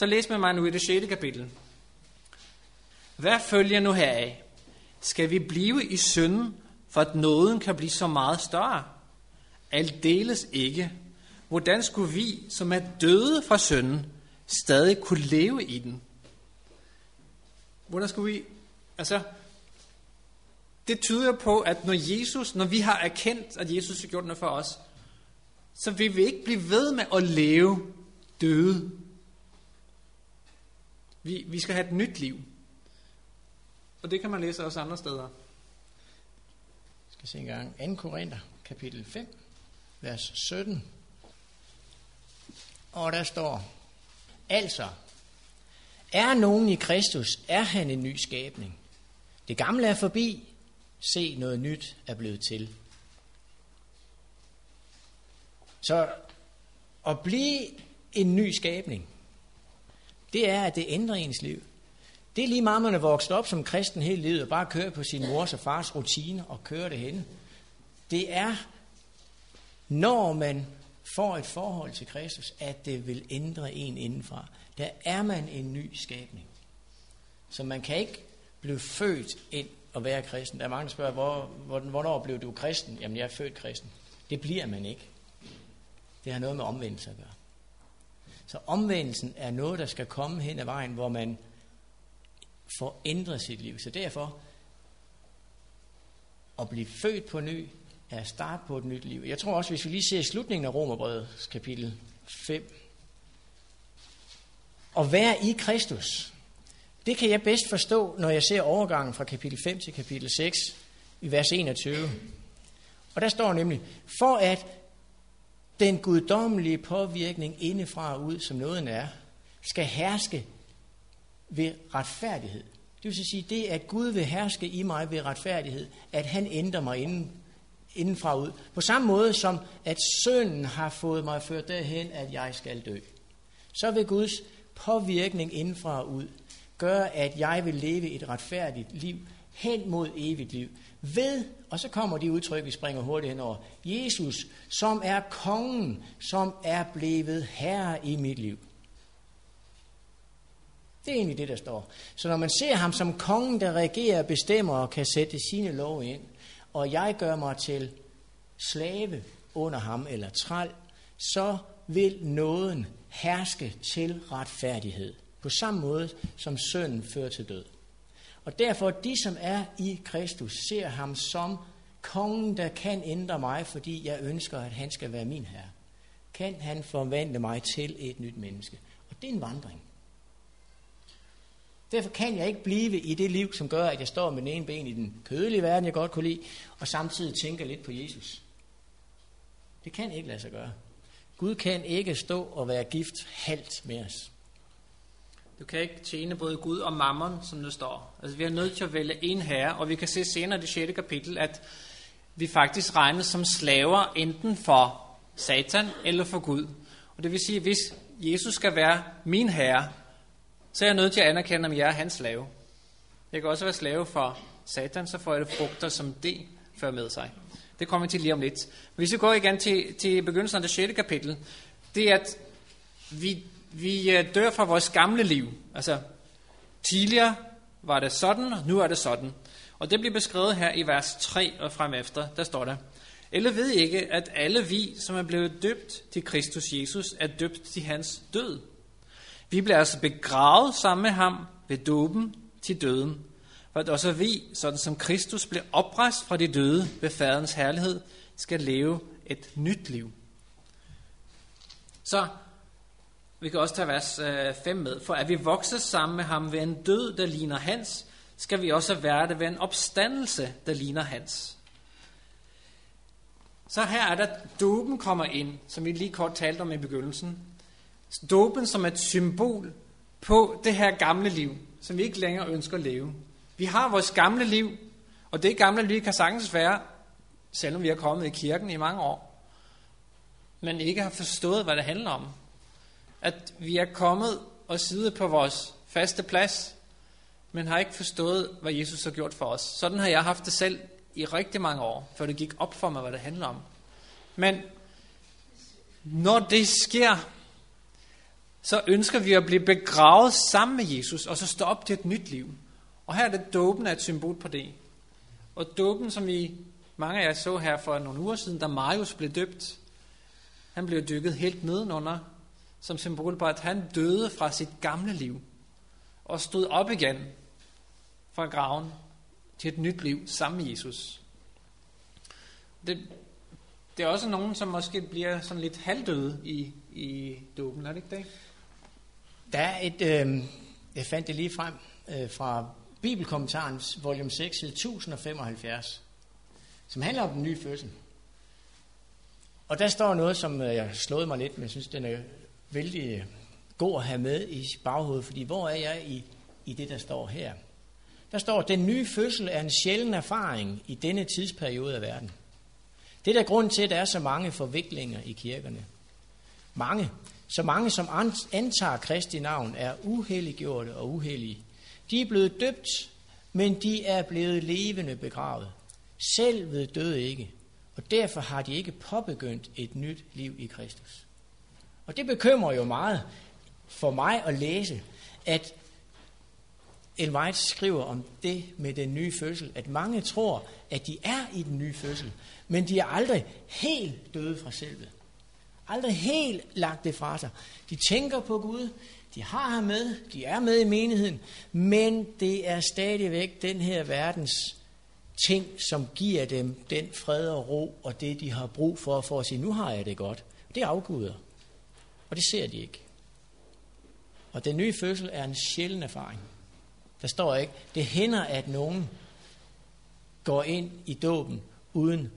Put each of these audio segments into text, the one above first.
Så læs med mig nu i det 6. kapitel. Hvad følger nu heraf? Skal vi blive i synden, for at nåden kan blive så meget større? Aldeles ikke. Hvordan skulle vi, som er døde fra synden, stadig kunne leve i den? Hvordan skulle vi... Altså, det tyder på, at når Jesus, når vi har erkendt, at Jesus har gjort noget for os, så vil vi ikke blive ved med at leve døde. Vi, vi skal have et nyt liv. Og det kan man læse også andre steder. Jeg skal se en gang. 2. Korinther, kapitel 5, vers 17. Og der står, altså, er nogen i Kristus, er han en ny skabning. Det gamle er forbi, se noget nyt er blevet til. Så at blive en ny skabning, det er, at det ændrer ens liv. Det er lige meget, man er vokset op som kristen hele livet, og bare kører på sin mors og fars rutine og kører det hen. Det er, når man får et forhold til Kristus, at det vil ændre en indenfra. Der er man en ny skabning. Så man kan ikke blive født ind og være kristen. Der er mange, der spørger, hvor, hvornår blev du kristen? Jamen, jeg er født kristen. Det bliver man ikke. Det har noget med omvendelse at gøre. Så omvendelsen er noget, der skal komme hen ad vejen, hvor man får ændret sit liv. Så derfor, at blive født på ny, er at starte på et nyt liv. Jeg tror også, hvis vi lige ser slutningen af Romerbrevet kapitel 5, at være i Kristus, det kan jeg bedst forstå, når jeg ser overgangen fra kapitel 5 til kapitel 6 i vers 21. Og der står nemlig, for at den guddommelige påvirkning indefra og ud, som noget er, skal herske ved retfærdighed. Det vil sige, det at Gud vil herske i mig ved retfærdighed, at han ændrer mig inden, indenfra ud. På samme måde som at sønnen har fået mig ført derhen, at jeg skal dø. Så vil Guds påvirkning indenfra og ud gøre, at jeg vil leve et retfærdigt liv hen mod evigt liv. Ved, og så kommer de udtryk, vi springer hurtigt henover, Jesus, som er kongen, som er blevet herre i mit liv. Det er egentlig det, der står. Så når man ser ham som kongen, der regerer, bestemmer og kan sætte sine lov ind, og jeg gør mig til slave under ham eller træl, så vil nåden herske til retfærdighed. På samme måde som sønnen fører til død. Og derfor, de som er i Kristus, ser ham som kongen, der kan ændre mig, fordi jeg ønsker, at han skal være min herre. Kan han forvandle mig til et nyt menneske. Og det er en vandring. Derfor kan jeg ikke blive i det liv, som gør, at jeg står med den ene ben i den kødelige verden, jeg godt kunne lide, og samtidig tænker lidt på Jesus. Det kan ikke lade sig gøre. Gud kan ikke stå og være gift halvt med os. Du kan ikke tjene både Gud og mammon, som det står. Altså, vi er nødt til at vælge en herre, og vi kan se senere i det 6. kapitel, at vi faktisk regnes som slaver enten for Satan eller for Gud. Og det vil sige, at hvis Jesus skal være min herre, så er jeg nødt til at anerkende, om jeg er hans slave. Jeg kan også være slave for Satan, så får jeg det frugter, som det fører med sig. Det kommer vi til lige om lidt. Men hvis vi går igen til, til begyndelsen af det 6. kapitel, det er, at vi vi øh, dør fra vores gamle liv. Altså, tidligere var det sådan, og nu er det sådan. Og det bliver beskrevet her i vers 3 og frem efter. Der står der, eller ved ikke, at alle vi, som er blevet døbt til Kristus Jesus, er døbt til hans død. Vi bliver altså begravet sammen med ham ved dåben til døden, for at også vi, sådan som Kristus blev oprejst fra de døde ved faderens herlighed, skal leve et nyt liv. Så vi kan også tage vers øh, 5 med. For at vi vokser sammen med ham ved en død, der ligner hans, skal vi også være det ved en opstandelse, der ligner hans. Så her er der, dopen kommer ind, som vi lige kort talte om i begyndelsen. Dopen som et symbol på det her gamle liv, som vi ikke længere ønsker at leve. Vi har vores gamle liv, og det gamle liv kan sagtens være, selvom vi har kommet i kirken i mange år, men ikke har forstået, hvad det handler om at vi er kommet og sidder på vores faste plads, men har ikke forstået, hvad Jesus har gjort for os. Sådan har jeg haft det selv i rigtig mange år, før det gik op for mig, hvad det handler om. Men når det sker, så ønsker vi at blive begravet sammen med Jesus, og så stå op til et nyt liv. Og her er det dåben er et symbol på det. Og dåben, som vi mange af jer så her for nogle uger siden, da Marius blev døbt, han blev dykket helt nedenunder, som symbol på, at han døde fra sit gamle liv, og stod op igen fra graven til et nyt liv sammen med Jesus. Det, det er også nogen, som måske bliver sådan lidt halvdøde i, i dåben, er det ikke det? Der er et, øh, jeg fandt det lige frem, øh, fra Bibelkommentarens volume 6, side 1075, som handler om den nye fødsel. Og der står noget, som øh, jeg jeg slået mig lidt, men jeg synes, den er vældig øh, god at have med i baghovedet, fordi hvor er jeg i, i det, der står her? Der står, den nye fødsel er en sjælden erfaring i denne tidsperiode af verden. Det er der grund til, at der er så mange forviklinger i kirkerne. Mange, så mange som antager Kristi navn, er uhelliggjorte og uhellige. De er blevet døbt, men de er blevet levende begravet. Selv ved døde ikke, og derfor har de ikke påbegyndt et nyt liv i Kristus. Og det bekymrer jo meget for mig at læse, at Ellen White skriver om det med den nye fødsel, at mange tror, at de er i den nye fødsel, men de er aldrig helt døde fra selve. Aldrig helt lagt det fra sig. De tænker på Gud, de har ham med, de er med i menigheden, men det er stadigvæk den her verdens ting, som giver dem den fred og ro, og det de har brug for, for at sige, nu har jeg det godt. Det er afguder. Og det ser de ikke. Og den nye fødsel er en sjælden erfaring. Der står ikke, det hænder, at nogen går ind i dåben uden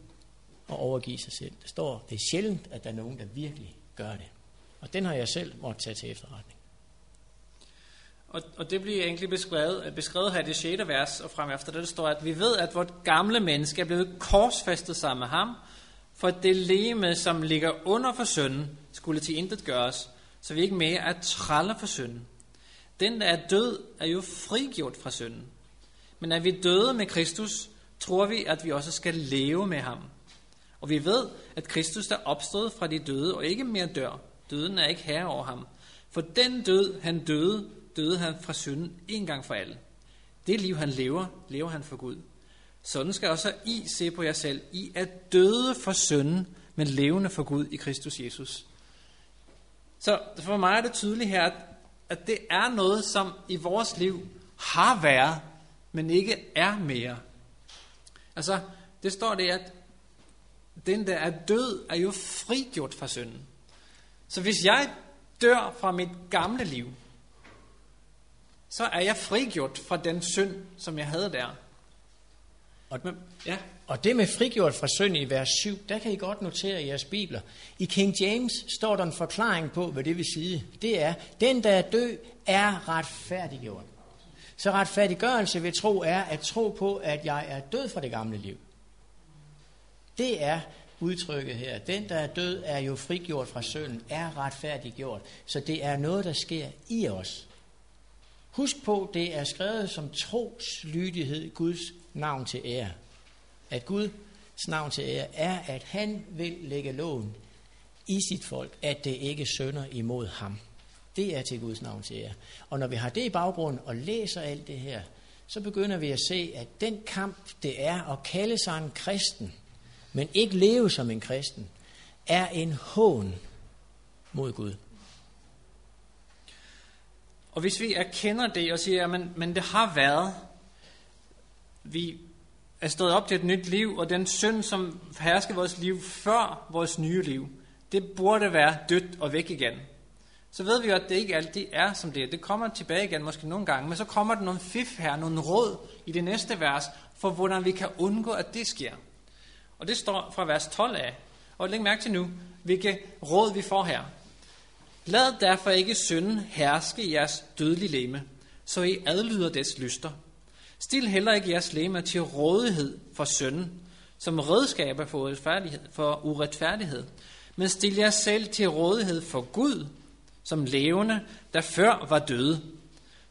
at overgive sig selv. Der står, det er sjældent, at der er nogen, der virkelig gør det. Og den har jeg selv måttet tage til efterretning. Og, og det bliver egentlig beskrevet, beskrevet her i det 6. vers, og frem efter det, der står, at vi ved, at vort gamle menneske er blevet korsfæstet sammen med ham, for at det leme, som ligger under for synden, skulle til intet gøres, så vi ikke mere er traller for synden. Den, der er død, er jo frigjort fra synden. Men er vi døde med Kristus, tror vi, at vi også skal leve med ham. Og vi ved, at Kristus er opstået fra de døde og ikke mere dør. Døden er ikke herre over ham. For den død, han døde, døde han fra synden en gang for alle. Det liv, han lever, lever han for Gud. Sådan skal også I se på jer selv. I er døde for synden, men levende for Gud i Kristus Jesus. Så for mig er det tydeligt her, at, det er noget, som i vores liv har været, men ikke er mere. Altså, det står det, at den, der er død, er jo frigjort fra synden. Så hvis jeg dør fra mit gamle liv, så er jeg frigjort fra den synd, som jeg havde der. Og, ja. og det med frigjort fra synd i vers 7, der kan I godt notere i jeres bibler. I King James står der en forklaring på, hvad det vil sige. Det er, den der er død, er retfærdiggjort. Så retfærdiggørelse ved tro er at tro på, at jeg er død fra det gamle liv. Det er udtrykket her. Den, der er død, er jo frigjort fra synden, er retfærdiggjort. Så det er noget, der sker i os. Husk på, det er skrevet som troslydighed Guds navn til ære. At Guds navn til ære er, at han vil lægge loven i sit folk, at det ikke sønder imod ham. Det er til Guds navn til ære. Og når vi har det i baggrund og læser alt det her, så begynder vi at se, at den kamp, det er at kalde sig en kristen, men ikke leve som en kristen, er en hån mod Gud. Og hvis vi erkender det og siger, men, men det har været, vi er stået op til et nyt liv, og den synd, som hersker vores liv før vores nye liv, det burde være dødt og væk igen. Så ved vi jo, at det ikke altid er som det er. Det kommer tilbage igen måske nogle gange, men så kommer der nogle fif her, nogle råd i det næste vers, for hvordan vi kan undgå, at det sker. Og det står fra vers 12 af. Og læg mærke til nu, hvilke råd vi får her. Lad derfor ikke synden herske i jeres dødelige leme, så I adlyder dets lyster. Stil heller ikke jeres leme til rådighed for synden, som redskaber for uretfærdighed, for uretfærdighed, men stil jer selv til rådighed for Gud, som levende, der før var døde.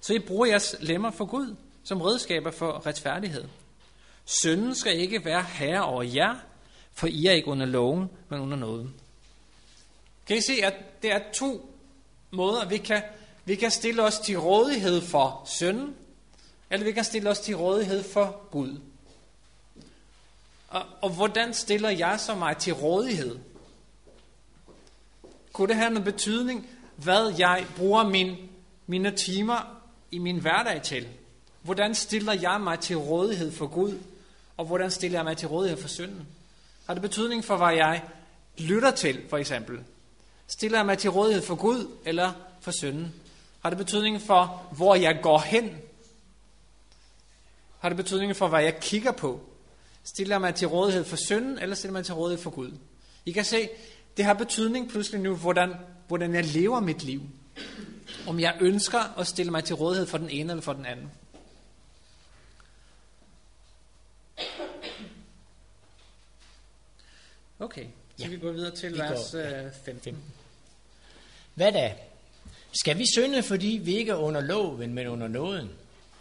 Så I bruger jeres lemmer for Gud, som redskaber for retfærdighed. Sønnen skal ikke være herre over jer, for I er ikke under loven, men under nåden. Kan I se, at det er to måder. Vi kan, vi kan stille os til rådighed for synden, eller vi kan stille os til rådighed for Gud. Og, og hvordan stiller jeg så mig til rådighed? Kunne det have noget betydning, hvad jeg bruger min, mine timer i min hverdag til? Hvordan stiller jeg mig til rådighed for Gud? Og hvordan stiller jeg mig til rådighed for synden? Har det betydning for, hvad jeg lytter til, for eksempel? Stiller jeg mig til rådighed for Gud eller for synden? Har det betydning for, hvor jeg går hen? Har det betydning for, hvad jeg kigger på? Stiller jeg mig til rådighed for synden, eller stiller jeg mig til rådighed for Gud? I kan se, det har betydning pludselig nu, hvordan, hvordan jeg lever mit liv. Om jeg ønsker at stille mig til rådighed for den ene eller for den anden. Okay, så ja. vi går videre til vi vers går, ja. 15. Øh, hvad da? Skal vi synde, fordi vi ikke er under loven, men under nåden?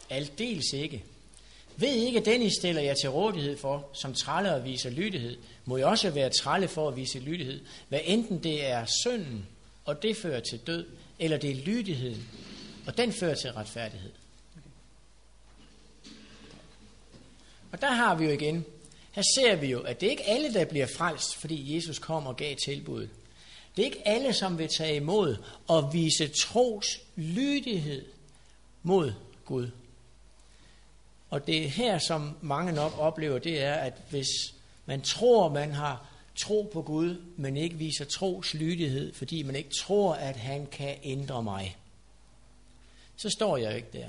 Aldeles ikke. Ved ikke, at den I stiller jer til rådighed for, som tralle og viser lydighed, må I også være tralle for at vise lydighed. Hvad enten det er synden, og det fører til død, eller det er lydigheden, og den fører til retfærdighed. Og der har vi jo igen, her ser vi jo, at det er ikke alle, der bliver frelst, fordi Jesus kom og gav tilbuddet. Det er ikke alle, som vil tage imod og vise tros lydighed mod Gud. Og det er her, som mange nok oplever, det er, at hvis man tror, man har tro på Gud, men ikke viser tros lydighed, fordi man ikke tror, at han kan ændre mig, så står jeg ikke der.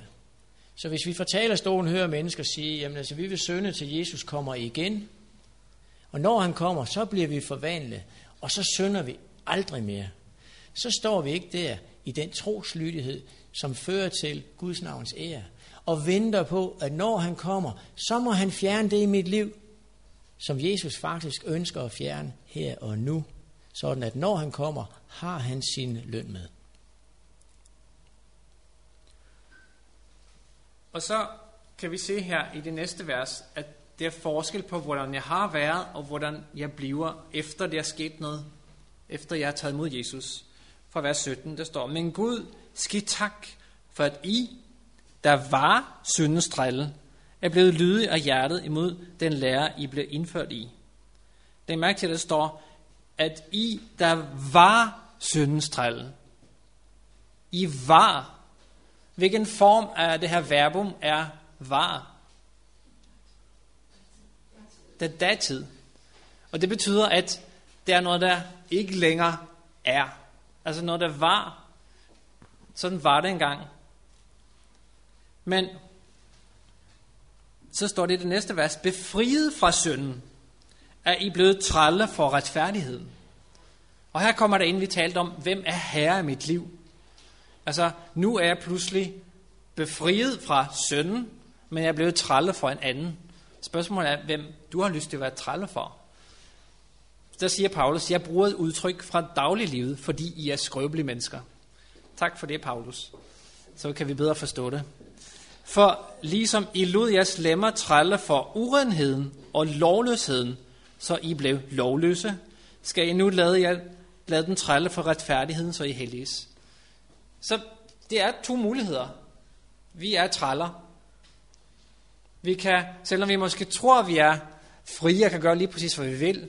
Så hvis vi fra talerstolen hører mennesker sige, jamen altså vi vil synde til Jesus kommer igen, og når han kommer, så bliver vi forvandlet, og så synder vi aldrig mere. Så står vi ikke der i den troslydighed, som fører til Guds navns ære, og venter på, at når han kommer, så må han fjerne det i mit liv, som Jesus faktisk ønsker at fjerne her og nu, sådan at når han kommer, har han sin løn med. Og så kan vi se her i det næste vers, at der er forskel på, hvordan jeg har været, og hvordan jeg bliver, efter det er sket noget, efter jeg har taget imod Jesus. Fra vers 17, der står, Men Gud, skidt tak, for at I, der var syndens trælle, er blevet lydige af hjertet imod den lærer, I blev indført i. Det er mærke til, at der står, at I, der var syndens trælle. I var Hvilken form af det her verbum er var? Det er datid. Og det betyder, at det er noget, der ikke længere er. Altså noget, der var. Sådan var det engang. Men så står det i det næste vers, befriet fra synden, er I blevet trælle for retfærdigheden. Og her kommer der ind, vi talte om, hvem er herre i mit liv? Altså, nu er jeg pludselig befriet fra synden, men jeg er blevet trælle for en anden. Spørgsmålet er, hvem du har lyst til at være trælle for. Der siger Paulus, jeg bruger et udtryk fra dagliglivet, fordi I er skrøbelige mennesker. Tak for det, Paulus. Så kan vi bedre forstå det. For ligesom I lod jeres lemmer trælle for urenheden og lovløsheden, så I blev lovløse, skal I nu lade, jer, lade den trælle for retfærdigheden, så I helliges. Så det er to muligheder. Vi er træller. Vi kan, selvom vi måske tror, at vi er frie og kan gøre lige præcis, hvad vi vil.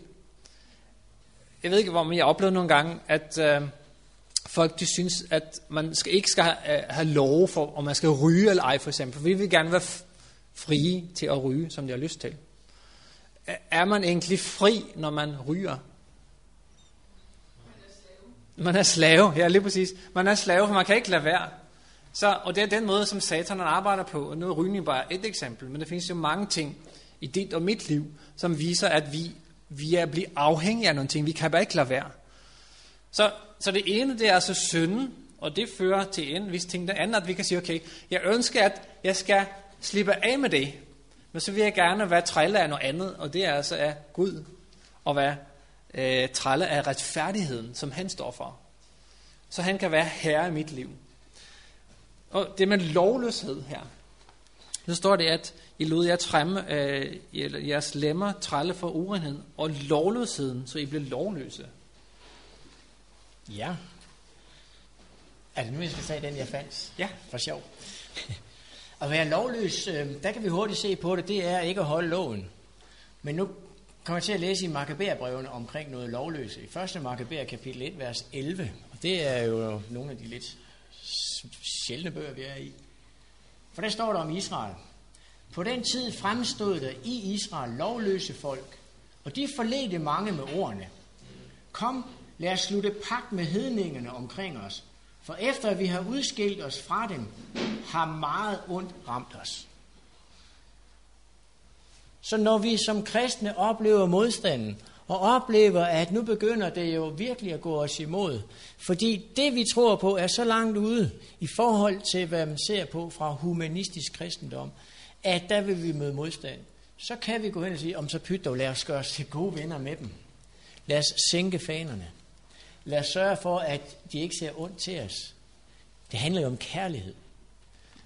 Jeg ved ikke, hvor jeg har oplevet nogle gange, at øh, folk de synes, at man skal, ikke skal have, øh, have lov for, om man skal ryge eller ej, for eksempel. Vi vil gerne være frie til at ryge, som de har lyst til. Er man egentlig fri, når man ryger? Man er slave, ja lige præcis. Man er slave, for man kan ikke lade være. Så, og det er den måde, som satan arbejder på. Og nu er rygning bare et eksempel, men der findes jo mange ting i dit og mit liv, som viser, at vi, vi er blevet afhængige af nogle ting. Vi kan bare ikke lade være. Så, så det ene, det er altså synden, og det fører til en vis ting. Det andet, at vi kan sige, okay, jeg ønsker, at jeg skal slippe af med det, men så vil jeg gerne være trælle af noget andet, og det er altså af Gud, og være øh, trælle af retfærdigheden, som han står for. Så han kan være herre i mit liv. Og det med lovløshed her, så står det, at I lod jer træmme, øh, jeres lemmer trælle for urenhed og lovløsheden, så I blev lovløse. Ja. Er det nu, jeg skal tage den, jeg fandt? Ja. For sjov. At være lovløs, øh, der kan vi hurtigt se på det, det er ikke at holde loven. Men nu kommer jeg til at læse i Makkabærbrevene omkring noget lovløse. I 1. Makkabær kapitel 1, vers 11. Og det er jo nogle af de lidt sjældne bøger, vi er i. For der står der om Israel. På den tid fremstod der i Israel lovløse folk, og de forledte mange med ordene. Kom, lad os slutte pagt med hedningerne omkring os, for efter at vi har udskilt os fra dem, har meget ondt ramt os. Så når vi som kristne oplever modstanden, og oplever, at nu begynder det jo virkelig at gå os imod, fordi det vi tror på er så langt ude i forhold til, hvad man ser på fra humanistisk kristendom, at der vil vi møde modstand. Så kan vi gå hen og sige, om så pyt dog, lad os gøre os til gode venner med dem. Lad os sænke fanerne. Lad os sørge for, at de ikke ser ondt til os. Det handler jo om kærlighed.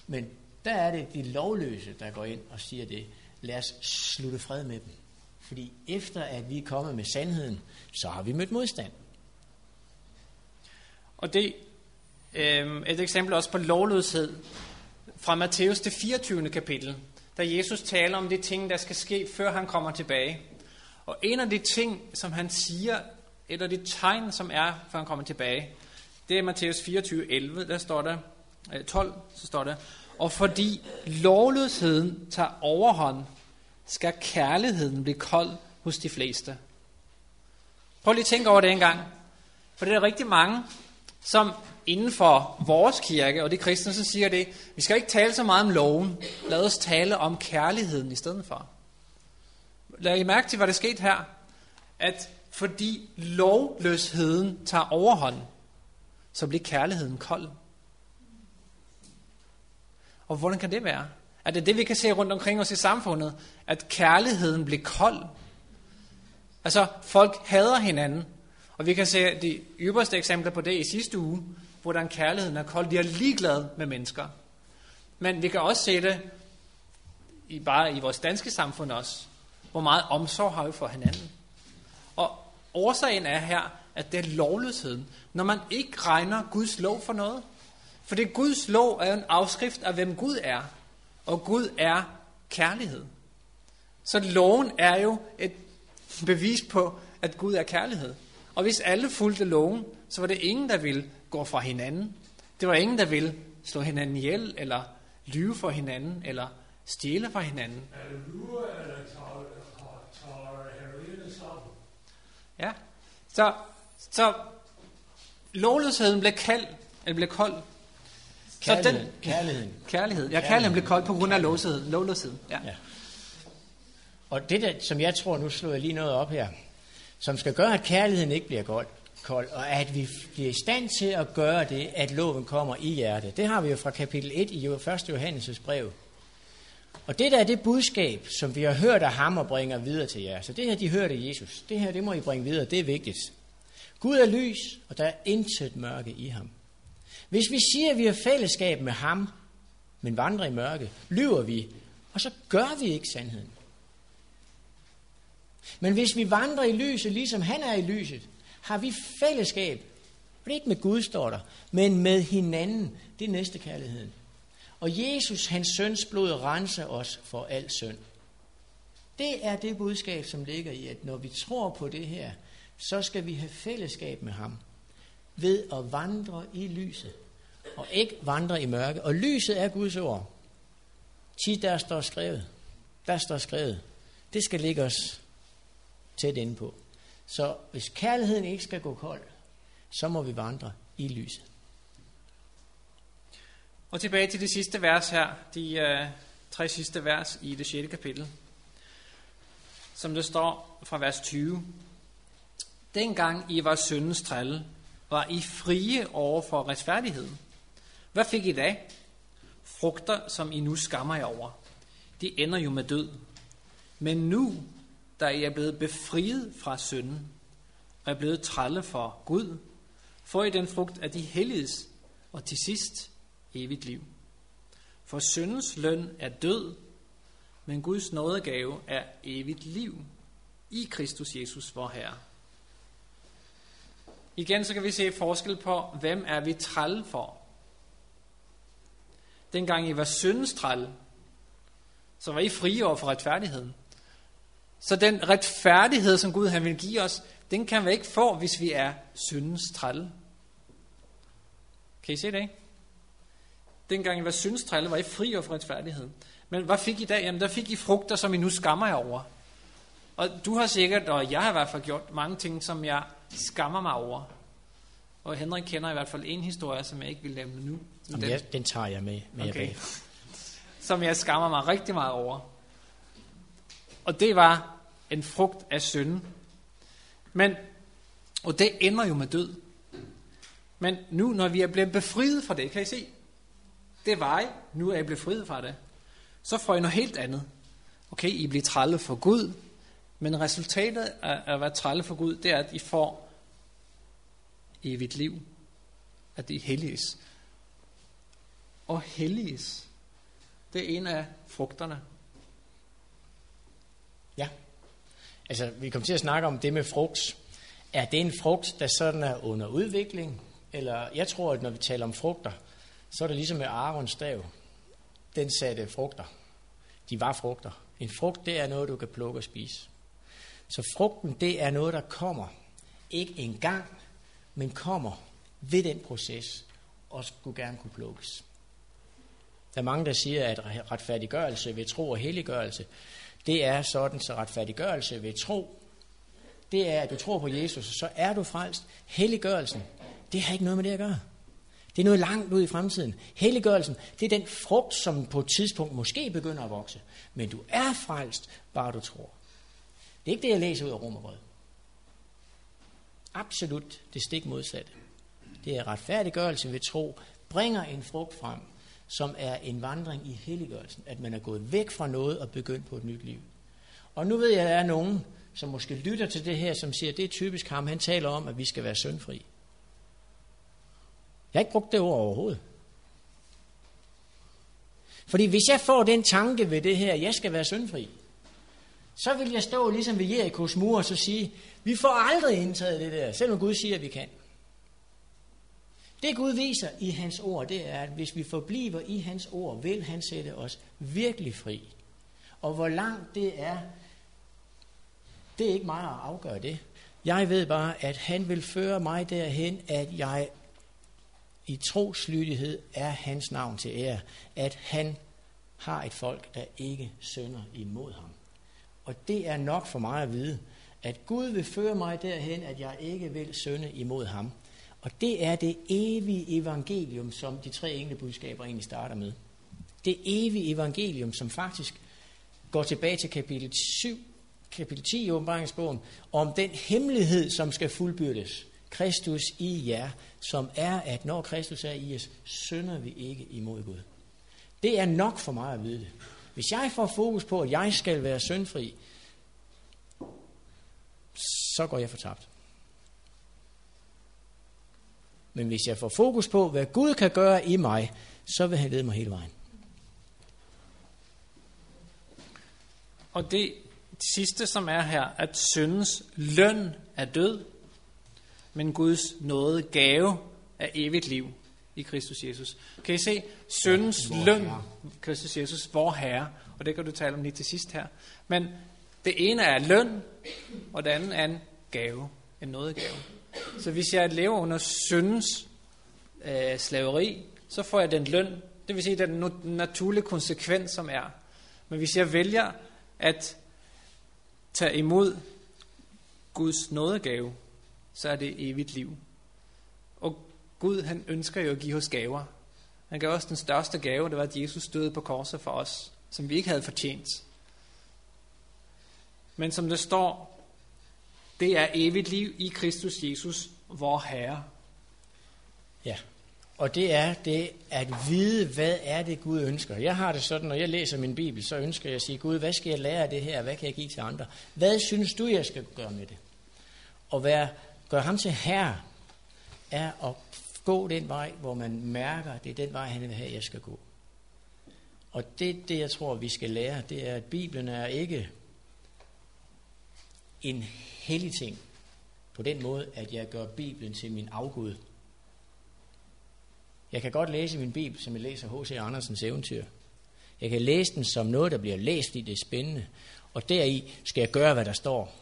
Men der er det de lovløse, der går ind og siger det. Lad os slutte fred med dem. Fordi efter at vi er kommet med sandheden, så har vi mødt modstand. Og det øh, et eksempel også på lovløshed fra Matthæus det 24. kapitel, da Jesus taler om de ting, der skal ske, før han kommer tilbage. Og en af de ting, som han siger, et af de tegn, som er, før han kommer tilbage, det er Matthæus 24, 11, der står der, øh, 12, så står der, og fordi lovløsheden tager overhånd, skal kærligheden blive kold hos de fleste. Prøv lige at tænke over det en gang. For det er rigtig mange, som inden for vores kirke, og de kristne, så siger det, vi skal ikke tale så meget om loven, lad os tale om kærligheden i stedet for. Lad I mærke til, hvad der skete her? At fordi lovløsheden tager overhånd, så bliver kærligheden kold. Og hvordan kan det være? At det det, vi kan se rundt omkring os i samfundet? At kærligheden bliver kold? Altså, folk hader hinanden. Og vi kan se de ypperste eksempler på det i sidste uge, hvordan kærligheden er kold. De er ligeglade med mennesker. Men vi kan også se det i, bare i vores danske samfund også. Hvor meget omsorg har vi for hinanden. Og årsagen er her, at det er lovløsheden. Når man ikke regner Guds lov for noget. For det Guds lov er en afskrift af, hvem Gud er. Og Gud er kærlighed. Så loven er jo et bevis på, at Gud er kærlighed. Og hvis alle fulgte loven, så var det ingen, der ville gå fra hinanden. Det var ingen, der ville slå hinanden ihjel, eller lyve for hinanden, eller stjæle fra hinanden. Ja. Så, så lovløsheden blev kald, eller blev kold. Kærligheden. den- kærligheden. Kærlighed. Ja, kærligheden blev kold på grund af lovløsheden. lovløsheden. Ja. Ja. Og det, der, som jeg tror, nu slår jeg lige noget op her, som skal gøre, at kærligheden ikke bliver kold, kold, og at vi bliver i stand til at gøre det, at loven kommer i hjertet. Det har vi jo fra kapitel 1 i 1. Johannes' brev. Og det der er det budskab, som vi har hørt af ham og bringer videre til jer. Så det her, de hørte af Jesus. Det her, det må I bringe videre. Det er vigtigt. Gud er lys, og der er intet mørke i ham. Hvis vi siger, at vi har fællesskab med ham, men vandrer i mørke, lyver vi, og så gør vi ikke sandheden. Men hvis vi vandrer i lyset, ligesom han er i lyset, har vi fællesskab. Og det er ikke med Gud, står der, men med hinanden. Det er næste kærligheden. Og Jesus, hans søns blod, renser os for al synd. Det er det budskab, som ligger i, at når vi tror på det her, så skal vi have fællesskab med ham ved at vandre i lyset, og ikke vandre i mørke. Og lyset er Guds ord. Ti, der står skrevet. Der står skrevet. Det skal ligge os tæt inde på. Så hvis kærligheden ikke skal gå kold, så må vi vandre i lyset. Og tilbage til det sidste vers her, de øh, tre sidste vers i det 6. kapitel, som det står fra vers 20. Dengang I var syndens trælle, var I frie over for retfærdigheden. Hvad fik I da? Frugter, som I nu skammer jer over. De ender jo med død. Men nu, da I er blevet befriet fra synden, og er blevet trælle for Gud, får I den frugt af de helliges, og til sidst evigt liv. For syndens løn er død, men Guds nådegave er evigt liv i Kristus Jesus, vor Herre. Igen så kan vi se forskel på, hvem er vi trælle for. dengang I var syndens trælle, så var I frie over for retfærdigheden. Så den retfærdighed, som Gud han vil give os, den kan vi ikke få, hvis vi er syndens trælle. Kan I se det, ikke? Dengang I var syndens trælle, var I fri over for retfærdigheden. Men hvad fik I dag? Jamen, der fik I frugter, som I nu skammer jer over. Og du har sikkert, og jeg har i hvert fald gjort mange ting, som jeg skammer mig over. Og Henrik kender i hvert fald en historie, som jeg ikke vil nævne nu. Jamen, Den- jeg, den tager jeg med, med Okay. som jeg skammer mig rigtig meget over. Og det var en frugt af synden. Men, og det ender jo med død. Men nu, når vi er blevet befriet fra det, kan I se, det var I, nu er I blevet befriet fra det, så får I noget helt andet. Okay, I bliver trælle for Gud, men resultatet af at være trælle for Gud, det er, at I får evigt liv. At I helliges. Og helliges, det er en af frugterne. Ja. Altså, vi kom til at snakke om det med frugt. Er det en frugt, der sådan er under udvikling? Eller jeg tror, at når vi taler om frugter, så er det ligesom med Arons stav. Den satte frugter. De var frugter. En frugt, det er noget, du kan plukke og spise. Så frugten, det er noget, der kommer. Ikke engang, men kommer ved den proces, og skulle gerne kunne plukkes. Der er mange, der siger, at retfærdiggørelse ved tro og helliggørelse, det er sådan, så retfærdiggørelse ved tro, det er, at du tror på Jesus, så er du frelst. Helliggørelsen, det har ikke noget med det at gøre. Det er noget langt ud i fremtiden. Helliggørelsen, det er den frugt, som på et tidspunkt måske begynder at vokse. Men du er frelst, bare du tror. Det er ikke det, jeg læser ud af Romerbrevet. Absolut det stik modsatte. Det er retfærdiggørelse ved tro, bringer en frugt frem, som er en vandring i helliggørelsen. At man er gået væk fra noget og begyndt på et nyt liv. Og nu ved jeg, at der er nogen, som måske lytter til det her, som siger, at det er typisk ham. Han taler om, at vi skal være syndfri. Jeg har ikke brugt det ord overhovedet. Fordi hvis jeg får den tanke ved det her, at jeg skal være syndfri, så vil jeg stå ligesom ved Jerikos mur og så sige, vi får aldrig indtaget det der, selvom Gud siger, at vi kan. Det Gud viser i hans ord, det er, at hvis vi forbliver i hans ord, vil han sætte os virkelig fri. Og hvor langt det er, det er ikke mig at afgøre det. Jeg ved bare, at han vil føre mig derhen, at jeg i troslydighed er hans navn til ære. At han har et folk, der ikke sønder imod ham. Og det er nok for mig at vide, at Gud vil føre mig derhen, at jeg ikke vil sønde imod ham. Og det er det evige evangelium, som de tre englebudskaber egentlig starter med. Det evige evangelium, som faktisk går tilbage til kapitel 7, kapitel 10 i åbenbaringsbogen, om den hemmelighed, som skal fuldbyrdes. Kristus i jer, som er, at når Kristus er i os, synder vi ikke imod Gud. Det er nok for mig at vide det. Hvis jeg får fokus på, at jeg skal være syndfri, så går jeg fortabt. Men hvis jeg får fokus på, hvad Gud kan gøre i mig, så vil han lede mig hele vejen. Og det sidste, som er her, at syndens løn er død, men Guds nåde gave er evigt liv i Kristus Jesus. Kan I se? Ja, vor løn, Herre. Kristus Jesus, vor Herre, og det kan du tale om lige til sidst her. Men det ene er løn, og det andet er en gave, en nådegave. Så hvis jeg lever under syndens øh, slaveri, så får jeg den løn, det vil sige den naturlige konsekvens, som er. Men hvis jeg vælger at tage imod Guds nådegave, så er det evigt liv. Gud, han ønsker jo at give os gaver. Han gav os den største gave, det var, at Jesus døde på korset for os, som vi ikke havde fortjent. Men som det står, det er evigt liv i Kristus Jesus, vor Herre. Ja. Og det er det at vide, hvad er det Gud ønsker. Jeg har det sådan, når jeg læser min bibel, så ønsker jeg at sige, Gud, hvad skal jeg lære af det her? Hvad kan jeg give til andre? Hvad synes du, jeg skal gøre med det? Og være, gøre ham til herre, er at gå den vej, hvor man mærker, det er den vej, han vil have, jeg skal gå. Og det, det jeg tror, vi skal lære, det er, at Bibelen er ikke en hellig ting, på den måde, at jeg gør Bibelen til min afgud. Jeg kan godt læse min bibel, som jeg læser H.C. Andersens eventyr. Jeg kan læse den som noget, der bliver læst, fordi det er spændende. Og deri skal jeg gøre, hvad der står.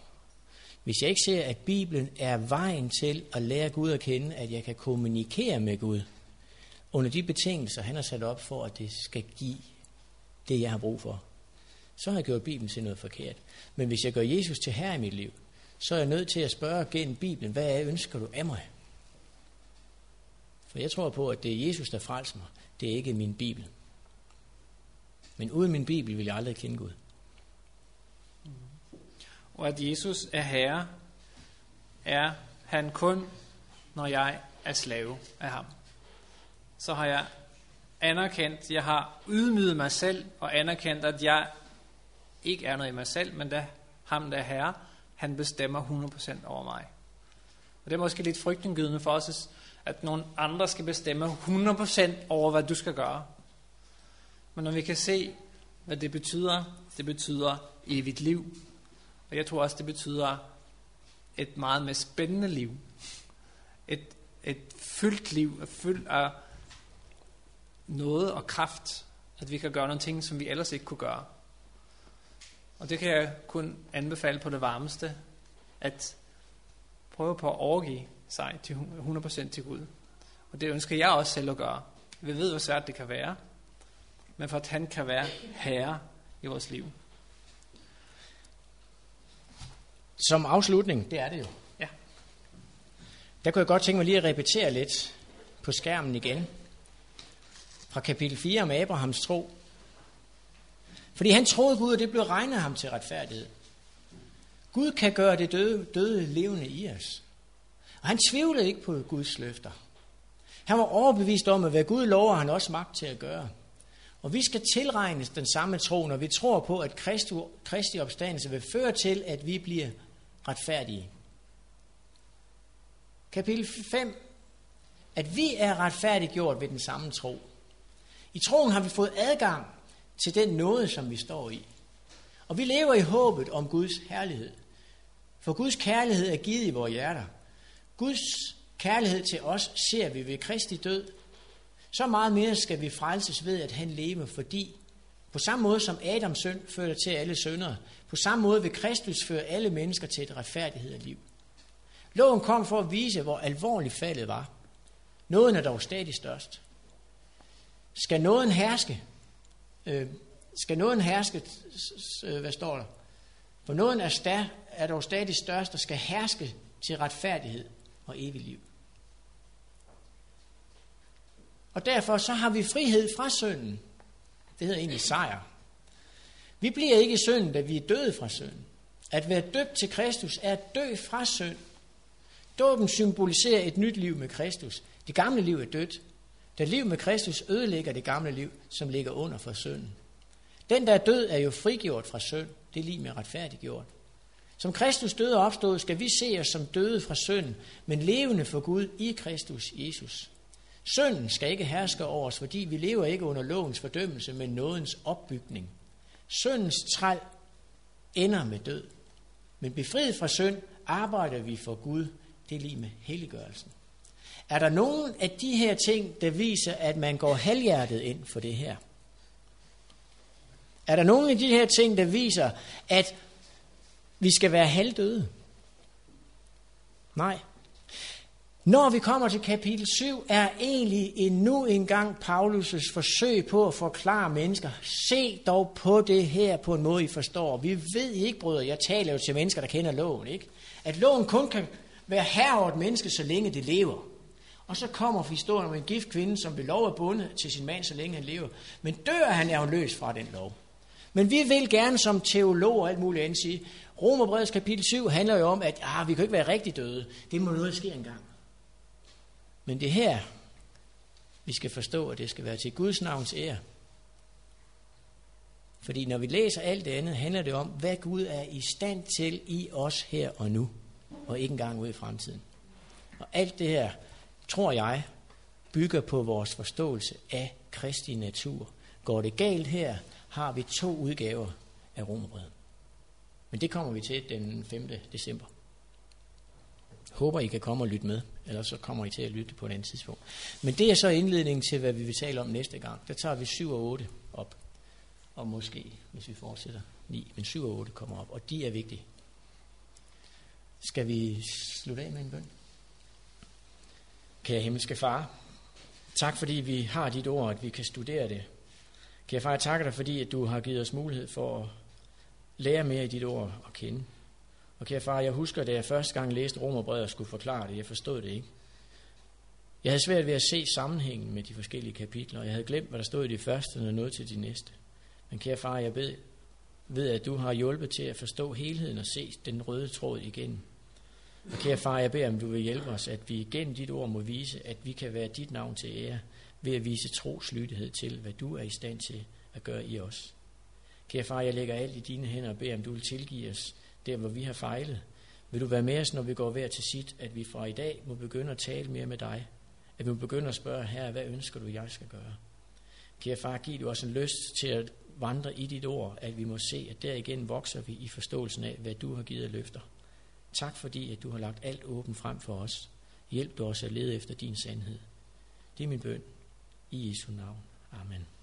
Hvis jeg ikke ser, at Bibelen er vejen til at lære Gud at kende, at jeg kan kommunikere med Gud, under de betingelser, han har sat op for, at det skal give det, jeg har brug for, så har jeg gjort Bibelen til noget forkert. Men hvis jeg gør Jesus til herre i mit liv, så er jeg nødt til at spørge gennem Bibelen, hvad er ønsker du af mig? For jeg tror på, at det er Jesus, der frelser mig. Det er ikke min Bibel. Men uden min Bibel vil jeg aldrig kende Gud. Og at Jesus er herre, er han kun, når jeg er slave af ham. Så har jeg anerkendt, jeg har ydmyget mig selv og anerkendt, at jeg ikke er noget i mig selv, men da ham, der er herre, han bestemmer 100% over mig. Og det er måske lidt frygtindgydende for os, at nogle andre skal bestemme 100% over, hvad du skal gøre. Men når vi kan se, hvad det betyder, det betyder evigt liv. Og jeg tror også, det betyder et meget mere spændende liv. Et, et fyldt liv, et fyldt af noget og kraft, at vi kan gøre nogle ting, som vi ellers ikke kunne gøre. Og det kan jeg kun anbefale på det varmeste, at prøve på at overgive sig til 100% til Gud. Og det ønsker jeg også selv at gøre. Vi ved, hvor svært det kan være, men for at han kan være herre i vores liv. Som afslutning, det er det jo. Ja. Der kunne jeg godt tænke mig lige at repetere lidt på skærmen igen. Fra kapitel 4 om Abrahams tro. Fordi han troede Gud, og det blev regnet ham til retfærdighed. Gud kan gøre det døde, døde levende i os. Og han tvivlede ikke på Guds løfter. Han var overbevist om, at hvad Gud lover, han også magt til at gøre. Og vi skal tilregnes den samme tro, når vi tror på, at Kristu, Kristi opstandelse vil føre til, at vi bliver retfærdige. Kapitel 5. At vi er retfærdiggjort ved den samme tro. I troen har vi fået adgang til den nåde, som vi står i. Og vi lever i håbet om Guds herlighed. For Guds kærlighed er givet i vores hjerter. Guds kærlighed til os ser vi ved Kristi død. Så meget mere skal vi frelses ved, at han lever, fordi på samme måde som Adams synd førte til alle syndere, på samme måde vil Kristus føre alle mennesker til et retfærdighed af liv. Loven kom for at vise, hvor alvorligt faldet var. Nåden er dog stadig størst. Skal nåden herske? Øh, skal nåden herske? Øh, hvad står der? For nåden er, stær, er dog stadig størst og skal herske til retfærdighed og evig liv. Og derfor så har vi frihed fra synden. Det hedder egentlig sejr. Vi bliver ikke i synden, da vi er døde fra synden. At være døbt til Kristus er at dø fra synd. Dåben symboliserer et nyt liv med Kristus. Det gamle liv er dødt. Da liv med Kristus ødelægger det gamle liv, som ligger under for synden. Den, der er død, er jo frigjort fra synd. Det er lige med retfærdiggjort. Som Kristus døde og opstod, skal vi se os som døde fra synden, men levende for Gud i Kristus Jesus. Synden skal ikke herske over os, fordi vi lever ikke under lovens fordømmelse, men nådens opbygning. Syndens træl ender med død. Men befriet fra synd arbejder vi for Gud. Det er lige med helliggørelsen. Er der nogen af de her ting, der viser, at man går halvhjertet ind for det her? Er der nogen af de her ting, der viser, at vi skal være halvdøde? Nej. Når vi kommer til kapitel 7, er egentlig endnu en gang Paulus' forsøg på at forklare mennesker, se dog på det her på en måde, I forstår. Vi ved ikke, brødre, jeg taler jo til mennesker, der kender loven, ikke? At loven kun kan være herre over et menneske, så længe det lever. Og så kommer historien om en gift kvinde, som vil lov at bunde til sin mand, så længe han lever. Men dør han, er hun løs fra den lov. Men vi vil gerne som teolog og alt muligt andet sige, Romerbrevets kapitel 7 handler jo om, at ah, vi kan ikke være rigtig døde. Det må noget ske engang. Men det her, vi skal forstå, at det skal være til Guds navns ære. Fordi når vi læser alt det andet, handler det om, hvad Gud er i stand til i os her og nu, og ikke engang ude i fremtiden. Og alt det her, tror jeg, bygger på vores forståelse af Kristi natur. Går det galt her, har vi to udgaver af Romerbrevet. Men det kommer vi til den 5. december håber, I kan komme og lytte med, ellers så kommer I til at lytte på et andet tidspunkt. Men det er så indledningen til, hvad vi vil tale om næste gang. Der tager vi 7 og 8 op, og måske, hvis vi fortsætter, 9, men 7 og 8 kommer op, og de er vigtige. Skal vi slutte af med en bøn? Kære himmelske far, tak fordi vi har dit ord, at vi kan studere det. Kære far, jeg takker dig, fordi at du har givet os mulighed for at lære mere i dit ord at kende. Og kære far, jeg husker, da jeg første gang læste Romerbrevet og skulle forklare det, jeg forstod det ikke. Jeg havde svært ved at se sammenhængen med de forskellige kapitler, og jeg havde glemt, hvad der stod i de første, og noget til de næste. Men kære far, jeg bed, ved, at du har hjulpet til at forstå helheden og se den røde tråd igen. Og kære far, jeg beder, om du vil hjælpe os, at vi igen dit ord må vise, at vi kan være dit navn til ære, ved at vise troslydighed til, hvad du er i stand til at gøre i os. Kære far, jeg lægger alt i dine hænder og beder, om du vil tilgive os der, hvor vi har fejlet. Vil du være med os, når vi går hver til sit, at vi fra i dag må begynde at tale mere med dig? At vi må begynde at spørge, her, hvad ønsker du, jeg skal gøre? Kære far, giv du os en lyst til at vandre i dit ord, at vi må se, at der igen vokser vi i forståelsen af, hvad du har givet af løfter. Tak fordi, at du har lagt alt åbent frem for os. Hjælp du os at lede efter din sandhed. Det er min bøn. I Jesu navn. Amen. Amen.